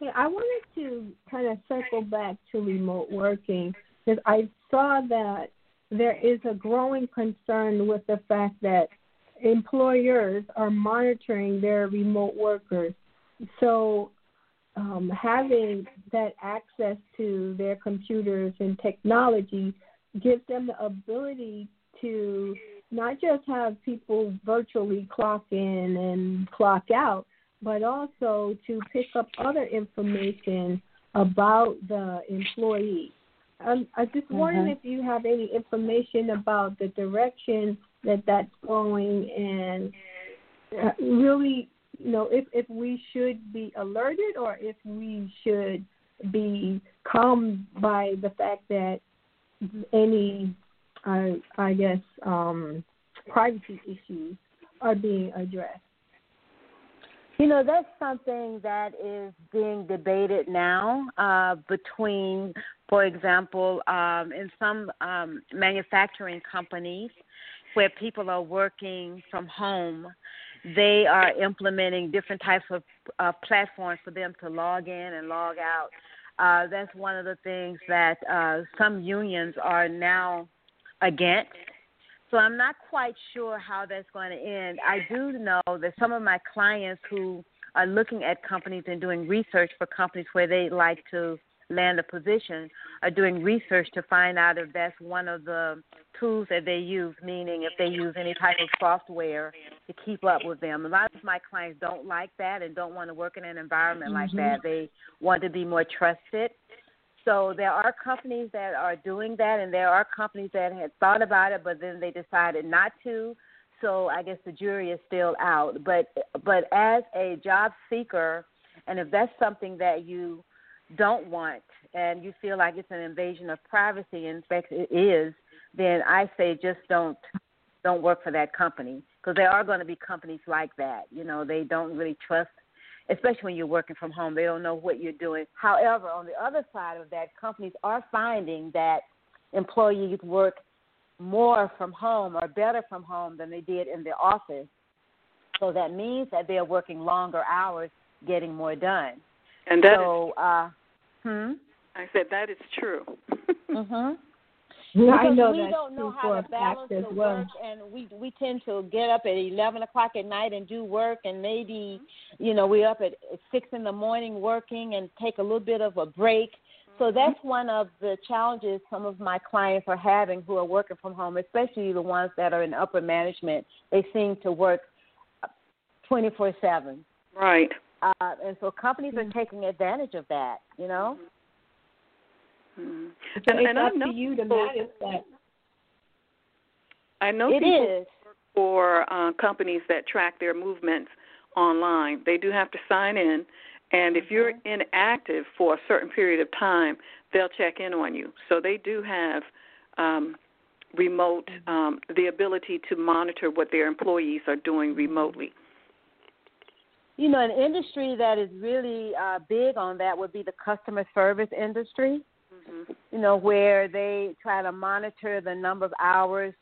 Yeah, I wanted to kind of circle back to remote working because I saw that there is a growing concern with the fact that employers are monitoring their remote workers. So, um, having that access to their computers and technology gives them the ability to not just have people virtually clock in and clock out, but also to pick up other information about the employee. Um, I just mm-hmm. wondering if you have any information about the direction that that's going and uh, really, you know, if, if we should be alerted or if we should be calmed by the fact that any, I, I guess, um, privacy issues are being addressed. You know, that's something that is being debated now uh, between, for example, um, in some um, manufacturing companies where people are working from home, they are implementing different types of uh, platforms for them to log in and log out. Uh, that's one of the things that uh, some unions are now against so I'm not quite sure how that's going to end. I do know that some of my clients who are looking at companies and doing research for companies where they like to land a position are doing research to find out if that's one of the tools that they use, meaning if they use any type of software to keep up with them. A lot of my clients don't like that and don't want to work in an environment mm-hmm. like that. They want to be more trusted. So there are companies that are doing that, and there are companies that had thought about it, but then they decided not to. So I guess the jury is still out. But but as a job seeker, and if that's something that you don't want and you feel like it's an invasion of privacy, in fact it is, then I say just don't don't work for that company because there are going to be companies like that. You know, they don't really trust especially when you're working from home. They don't know what you're doing. However, on the other side of that, companies are finding that employees work more from home or better from home than they did in the office. So that means that they're working longer hours, getting more done. And that so, is, uh, hmm. I said that is true. mhm. Yeah, I know we don't know how to balance the well. work, and we we tend to get up at eleven o'clock at night and do work, and maybe you know we're up at six in the morning working and take a little bit of a break. So mm-hmm. that's one of the challenges some of my clients are having who are working from home, especially the ones that are in upper management. They seem to work twenty four seven. Right. Uh, and so companies are taking advantage of that. You know. Mm-hmm. Mm-hmm. And, it's and up I know to you to manage that. I know it people is. for uh, companies that track their movements online. They do have to sign in, and if you're mm-hmm. inactive for a certain period of time, they'll check in on you. So they do have um, remote mm-hmm. um, the ability to monitor what their employees are doing remotely. You know, an industry that is really uh, big on that would be the customer service industry mm-hmm. you know, where they try to monitor the number of hours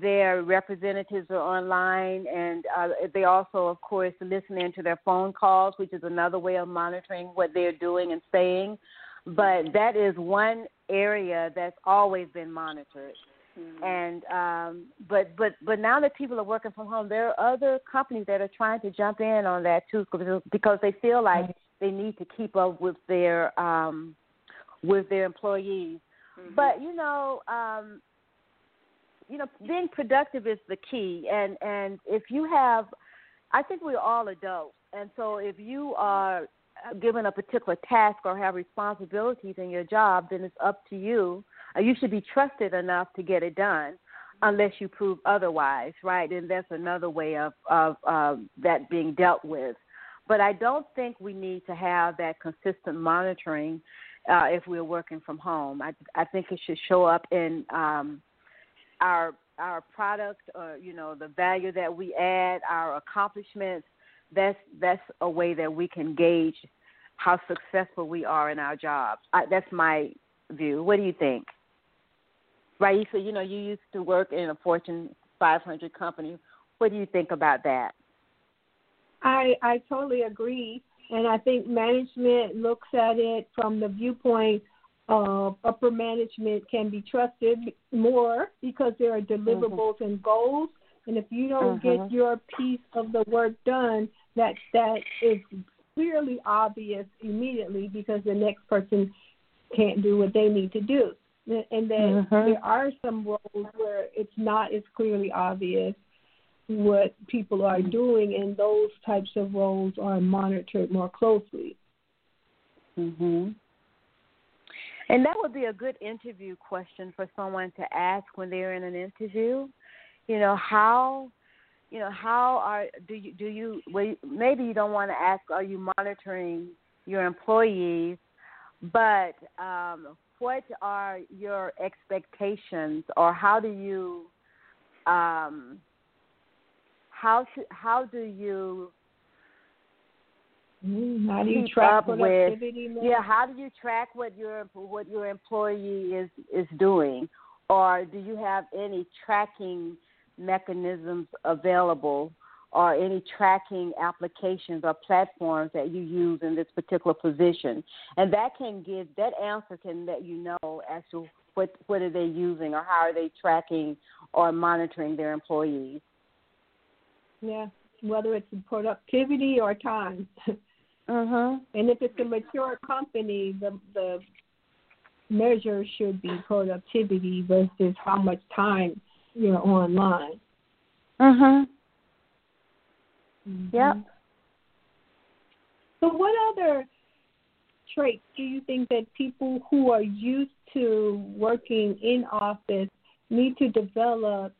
their representatives are online, and uh, they also, of course, listen into their phone calls, which is another way of monitoring what they're doing and saying. But that is one area that's always been monitored. Mm-hmm. And um, but but but now that people are working from home, there are other companies that are trying to jump in on that too, because they feel like they need to keep up with their um, with their employees. Mm-hmm. But you know, um, you know, being productive is the key. And and if you have, I think we're all adults, and so if you are given a particular task or have responsibilities in your job, then it's up to you. Uh, you should be trusted enough to get it done, unless you prove otherwise, right? And that's another way of of uh, that being dealt with. But I don't think we need to have that consistent monitoring uh, if we're working from home. I I think it should show up in um, our our product, or you know, the value that we add, our accomplishments. That's that's a way that we can gauge how successful we are in our jobs. I, that's my view. What do you think? Raisa, you know, you used to work in a Fortune 500 company. What do you think about that? I I totally agree. And I think management looks at it from the viewpoint of upper management can be trusted more because there are deliverables mm-hmm. and goals. And if you don't mm-hmm. get your piece of the work done, that that is clearly obvious immediately because the next person can't do what they need to do. And then mm-hmm. there are some roles where it's not as clearly obvious. What people are doing, and those types of roles are monitored more closely. Mhm. And that would be a good interview question for someone to ask when they're in an interview. You know how, you know how are do you do you well, maybe you don't want to ask are you monitoring your employees, but um, what are your expectations or how do you um, how should, how do you mm, how do you track? With, yeah, how do you track what your what your employee is is doing, or do you have any tracking mechanisms available, or any tracking applications or platforms that you use in this particular position? And that can give that answer can let you know as to what what are they using or how are they tracking or monitoring their employees. Yeah, whether it's productivity or time. Uh-huh. And if it's a mature company, the the measure should be productivity versus how much time you're online. Uh-huh. Mm-hmm. Yep. So what other traits do you think that people who are used to working in office need to develop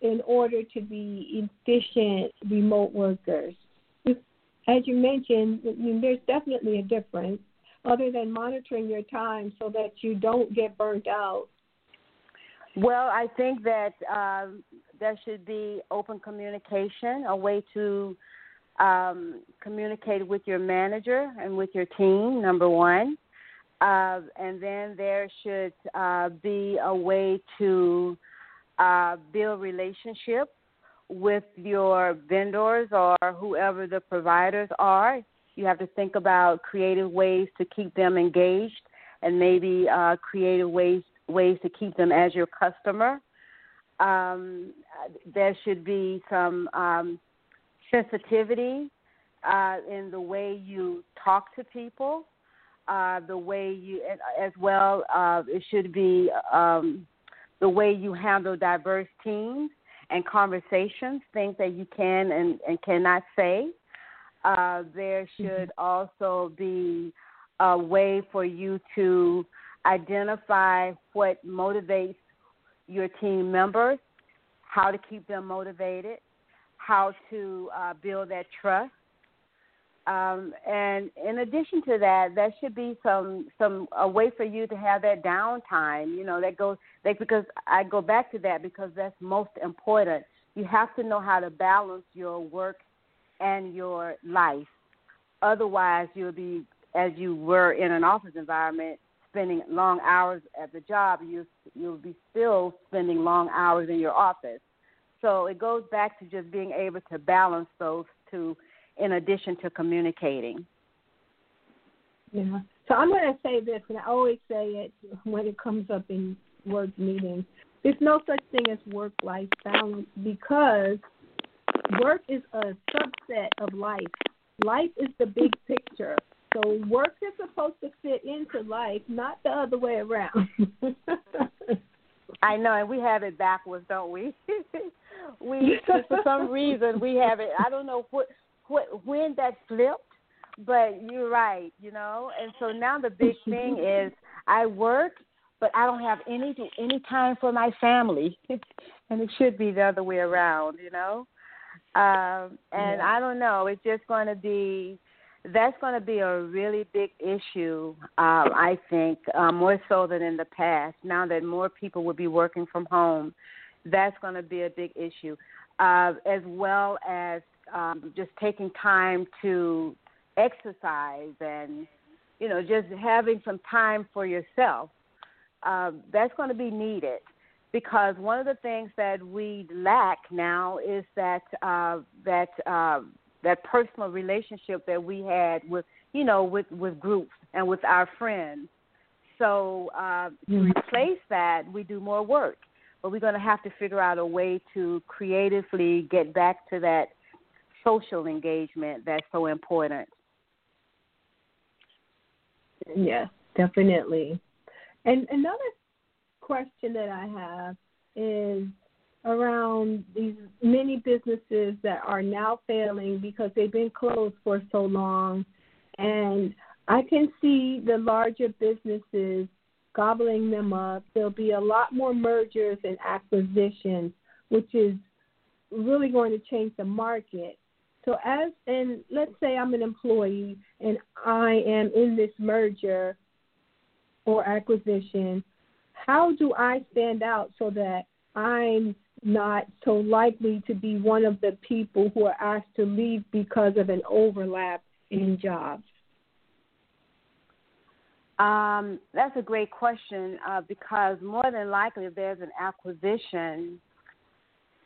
in order to be efficient remote workers? As you mentioned, I mean, there's definitely a difference other than monitoring your time so that you don't get burnt out. Well, I think that um, there should be open communication, a way to um, communicate with your manager and with your team, number one. Uh, and then there should uh, be a way to uh, build relationships with your vendors or whoever the providers are. You have to think about creative ways to keep them engaged and maybe uh, creative ways ways to keep them as your customer. Um, there should be some um, sensitivity uh, in the way you talk to people, uh, the way you, as well, uh, it should be um, the way you handle diverse teams and conversations, things that you can and, and cannot say. Uh, there mm-hmm. should also be a way for you to identify what motivates your team members, how to keep them motivated, how to uh, build that trust, um, and in addition to that, there should be some some a way for you to have that downtime. You know, that goes like because I go back to that because that's most important. You have to know how to balance your work and your life. Otherwise, you'll be as you were in an office environment, spending long hours at the job. You you'll be still spending long hours in your office. So it goes back to just being able to balance those two in addition to communicating. Yeah. So I'm going to say this, and I always say it when it comes up in work meetings. There's no such thing as work life balance because work is a subset of life. Life is the big picture. So work is supposed to fit into life, not the other way around. I know, and we have it backwards, don't we? we for some reason we have it. I don't know what wh- when that flipped, but you're right, you know. And so now the big thing is I work, but I don't have any any time for my family, and it should be the other way around, you know. Um, and yeah. I don't know. It's just going to be that's going to be a really big issue, um, I think, uh, more so than in the past. Now that more people will be working from home, that's going to be a big issue, uh, as well as um, just taking time to exercise and you know just having some time for yourself uh, that's going to be needed because one of the things that we lack now is that uh, that uh, that personal relationship that we had with you know with with groups and with our friends. So uh, to mm-hmm. replace that, we do more work, but we're going to have to figure out a way to creatively get back to that social engagement that's so important. Yes, definitely. And another question that I have is around these many businesses that are now failing because they've been closed for so long. And I can see the larger businesses gobbling them up. There'll be a lot more mergers and acquisitions, which is really going to change the market. So as and let's say I'm an employee and I am in this merger or acquisition, how do I stand out so that I'm not so likely to be one of the people who are asked to leave because of an overlap in jobs? Um, that's a great question uh, because more than likely, if there's an acquisition,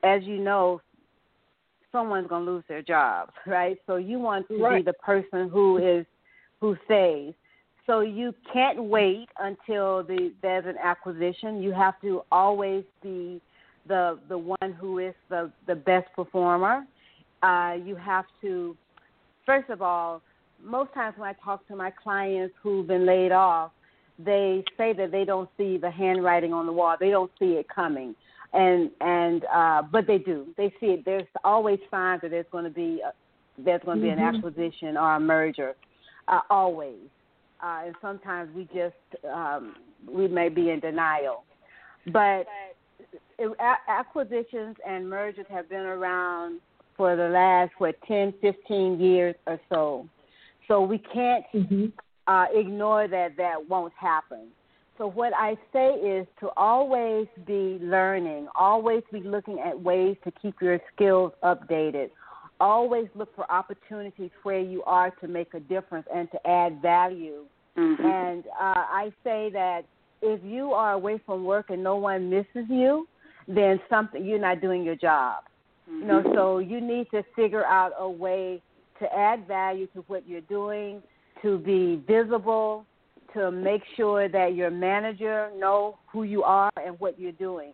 as you know, someone's going to lose their job, right? So you want to right. be the person who is who stays. So you can't wait until the there's an acquisition. You have to always be the the one who is the the best performer. Uh, you have to, first of all, most times when I talk to my clients who've been laid off, they say that they don't see the handwriting on the wall. They don't see it coming, and and uh, but they do. They see it. There's always signs that there's going to be a, there's going to be mm-hmm. an acquisition or a merger. Uh, always, uh, and sometimes we just um, we may be in denial, but acquisitions and mergers have been around for the last what 10 15 years or so so we can't mm-hmm. uh, ignore that that won't happen so what i say is to always be learning always be looking at ways to keep your skills updated always look for opportunities where you are to make a difference and to add value mm-hmm. and uh, i say that if you are away from work and no one misses you then something you're not doing your job. Mm-hmm. You know, so you need to figure out a way to add value to what you're doing, to be visible, to make sure that your manager know who you are and what you're doing.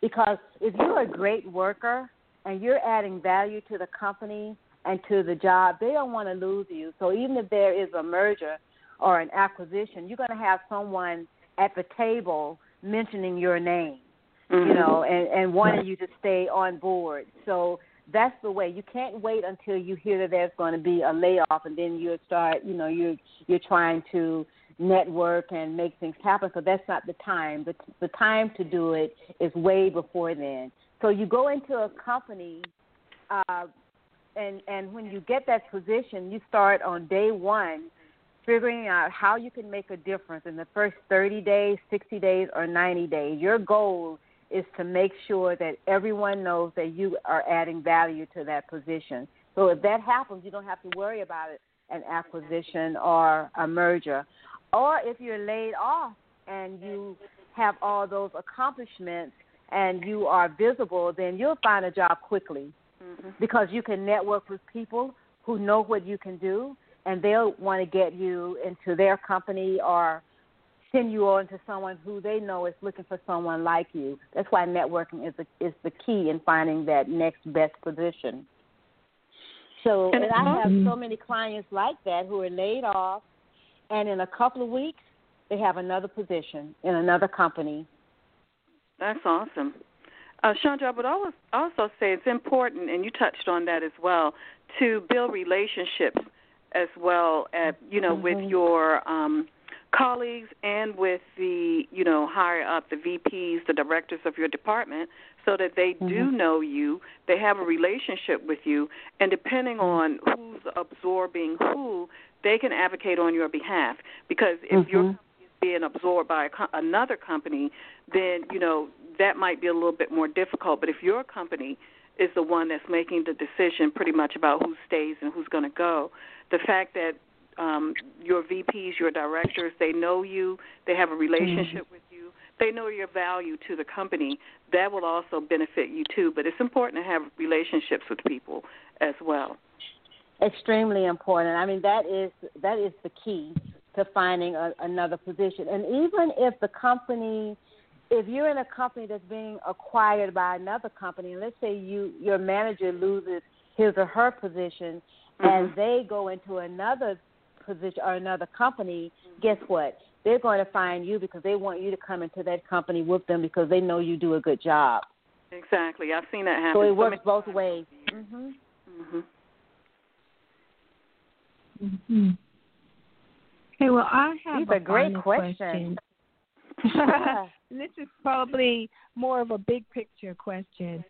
Because if you're a great worker and you're adding value to the company and to the job, they don't want to lose you. So even if there is a merger or an acquisition, you're going to have someone at the table mentioning your name mm-hmm. you know, and and wanting you to stay on board. So that's the way. You can't wait until you hear that there's going to be a layoff, and then you start, you know, you're you're trying to network and make things happen. So that's not the time. The the time to do it is way before then. So you go into a company, uh, and and when you get that position, you start on day one figuring out how you can make a difference in the first 30 days, 60 days, or 90 days. Your goal is to make sure that everyone knows that you are adding value to that position. So if that happens, you don't have to worry about it, an acquisition or a merger. Or if you're laid off and you have all those accomplishments and you are visible, then you'll find a job quickly mm-hmm. because you can network with people who know what you can do and they'll want to get you into their company or send you on to someone who they know is looking for someone like you. That's why networking is the, is the key in finding that next best position. So, and I have so many clients like that who are laid off, and in a couple of weeks, they have another position in another company. That's awesome. Uh, Chandra, I would also say it's important, and you touched on that as well, to build relationships as well at you know mm-hmm. with your um, colleagues and with the you know higher up the VPs, the directors of your department, so that they mm-hmm. do know you, they have a relationship with you, and depending on who's absorbing who, they can advocate on your behalf. Because if mm-hmm. your company is being absorbed by a, another company, then you know that might be a little bit more difficult. But if your company is the one that's making the decision pretty much about who stays and who's going to go, the fact that um, your VPs, your directors, they know you, they have a relationship mm-hmm. with you, they know your value to the company. That will also benefit you too. But it's important to have relationships with people as well. Extremely important. I mean, that is that is the key to finding a, another position. And even if the company, if you're in a company that's being acquired by another company, and let's say you your manager loses his or her position, mm-hmm. and they go into another position or another company, guess what? They're going to find you because they want you to come into that company with them because they know you do a good job. Exactly, I've seen that happen. So it works both ways. Mhm. Mhm. Mhm. Okay, well, I have These a are great final questions. question. this is probably more of a big picture question,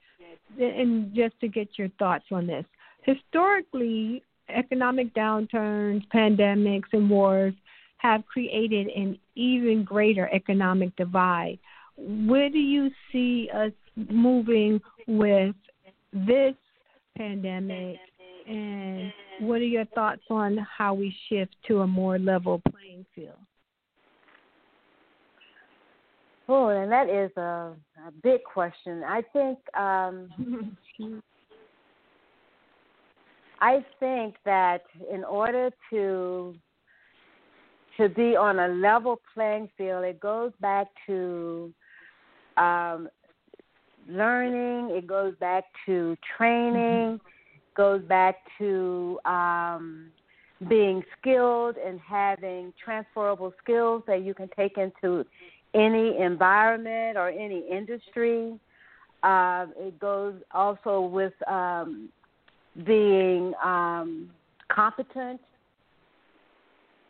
and just to get your thoughts on this. Historically, economic downturns, pandemics, and wars have created an even greater economic divide. Where do you see us moving with this pandemic, and what are your thoughts on how we shift to a more level playing field? Oh, and that is a, a big question. I think um, I think that in order to to be on a level playing field, it goes back to um, learning. It goes back to training. Goes back to um, being skilled and having transferable skills that you can take into any environment or any industry. Uh, it goes also with um, being um, competent.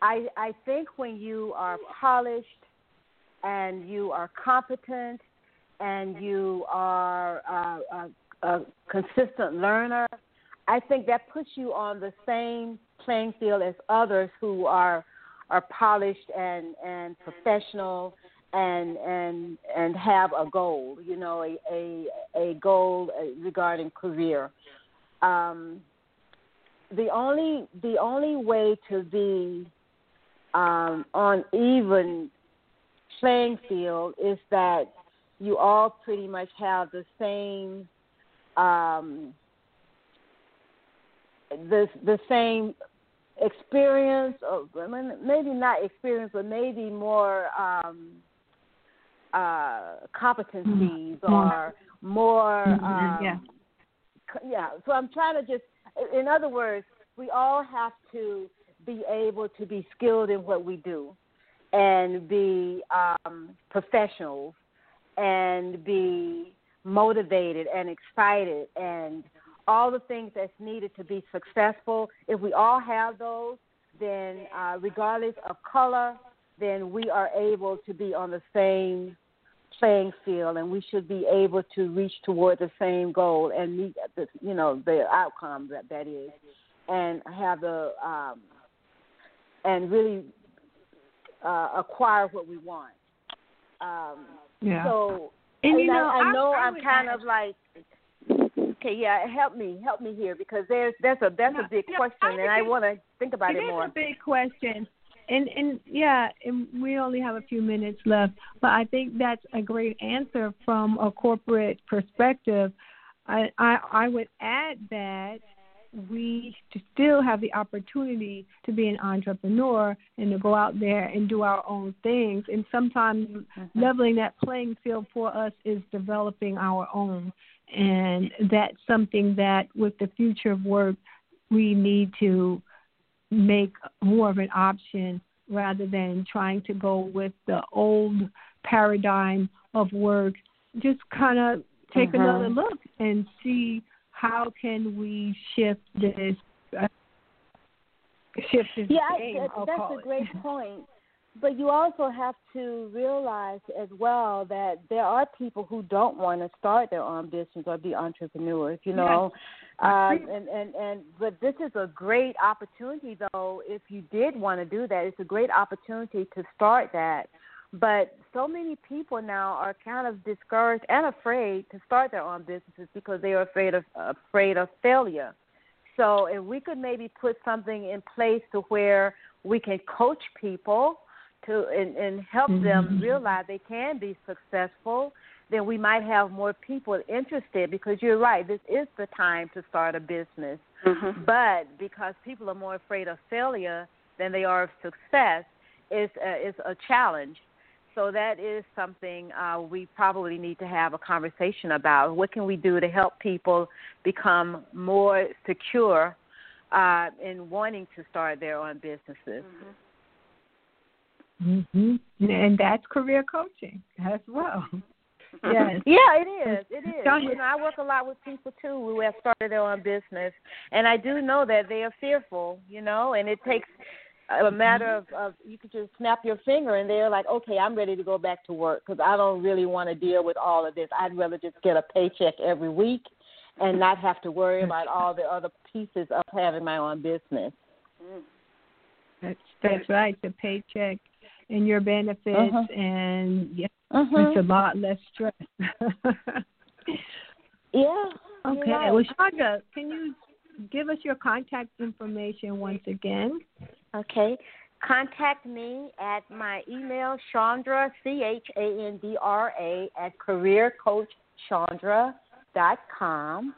I I think when you are polished and you are competent and you are uh, a, a consistent learner, I think that puts you on the same playing field as others who are are polished and and professional and and and have a goal, you know, a a, a goal regarding career. Um, the only the only way to be um, on even playing field is that you all pretty much have the same um, the the same experience, or maybe not experience, but maybe more um, uh, competencies mm-hmm. or more. Mm-hmm. Um, yeah. Yeah. So I'm trying to just, in other words, we all have to be able to be skilled in what we do, and be um, professionals, and be motivated and excited and all the things that's needed to be successful. If we all have those, then uh, regardless of color, then we are able to be on the same playing field, and we should be able to reach toward the same goal and meet the you know the outcome that that is, and have the um, and really uh, acquire what we want. Um, yeah. So and, and you know, I, I know I, am kind of like okay, yeah, help me, help me here because there's that's a that's no, a big no, question, and I want to think about it, it more. It is a big question, and and yeah, and we only have a few minutes left, but I think that's a great answer from a corporate perspective. I I, I would add that we still have the opportunity to be an entrepreneur and to go out there and do our own things. And sometimes mm-hmm. leveling that playing field for us is developing our own. And that's something that, with the future of work, we need to make more of an option rather than trying to go with the old paradigm of work. Just kind of take mm-hmm. another look and see how can we shift this uh, shift this yeah, game, I, that's a great point. But you also have to realize as well that there are people who don't want to start their own business or be entrepreneurs. You know, yes. um, and and and but this is a great opportunity though. If you did want to do that, it's a great opportunity to start that. But so many people now are kind of discouraged and afraid to start their own businesses because they are afraid of afraid of failure. So if we could maybe put something in place to where we can coach people to and, and help mm-hmm. them realize they can be successful, then we might have more people interested because you're right, this is the time to start a business. Mm-hmm. But because people are more afraid of failure than they are of success, it's a, it's a challenge. So that is something uh, we probably need to have a conversation about. What can we do to help people become more secure uh, in wanting to start their own businesses? Mm-hmm. Mm-hmm. And that's career coaching as well. yes. Yeah, it is. It is. You know, I work a lot with people too who have started their own business, and I do know that they are fearful. You know, and it takes a matter of, of you could just snap your finger and they're like, okay, I'm ready to go back to work because I don't really want to deal with all of this. I'd rather just get a paycheck every week and not have to worry about all the other pieces of having my own business. That's that's right. The paycheck and your benefits, uh-huh. and yeah, uh-huh. it's a lot less stress. yeah. Okay. Well, Chandra, can you give us your contact information once again? Okay. Contact me at my email, Chandra, C H A N D R A, at careercoachchandra.com.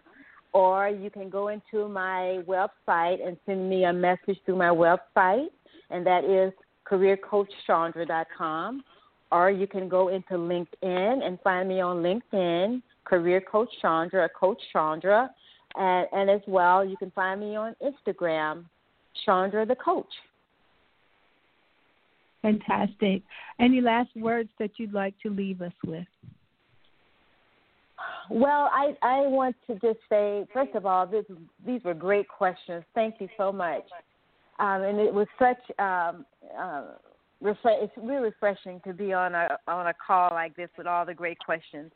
Or you can go into my website and send me a message through my website, and that is careercoachchandra.com. Or you can go into LinkedIn and find me on LinkedIn, Career Coach Chandra, Coach Chandra. And, and as well, you can find me on Instagram, Chandra the Coach. Fantastic. Any last words that you'd like to leave us with? Well, I, I want to just say, first of all, this, these were great questions. Thank you so much. Um, and it was such um, uh, refre- it's really refreshing to be on a on a call like this with all the great questions.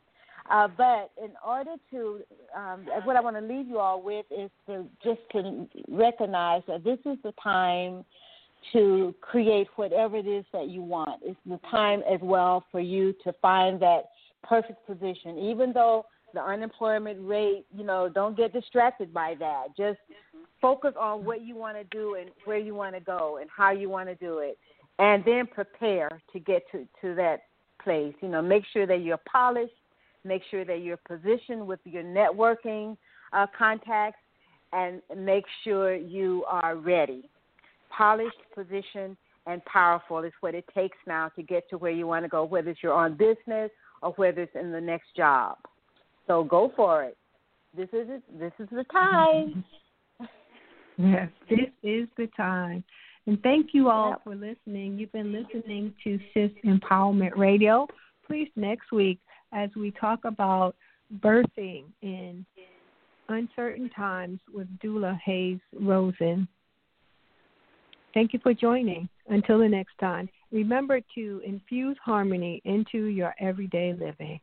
Uh, but in order to, um, what I want to leave you all with is to just to recognize that this is the time to create whatever it is that you want. It's the time as well for you to find that perfect position, even though the unemployment rate, you know, don't get distracted by that. Just focus on what you want to do and where you want to go and how you want to do it. And then prepare to get to, to that place. You know, make sure that you're polished, make sure that you're positioned with your networking uh, contacts, and make sure you are ready. Polished, positioned, and powerful is what it takes now to get to where you want to go, whether it's your own business or whether it's in the next job. So go for it. This is it. This is the time. yes, this is the time. And thank you all yep. for listening. You've been listening to Sis Empowerment Radio. Please next week as we talk about birthing in uncertain times with Dula Hayes Rosen. Thank you for joining. Until the next time, remember to infuse harmony into your everyday living.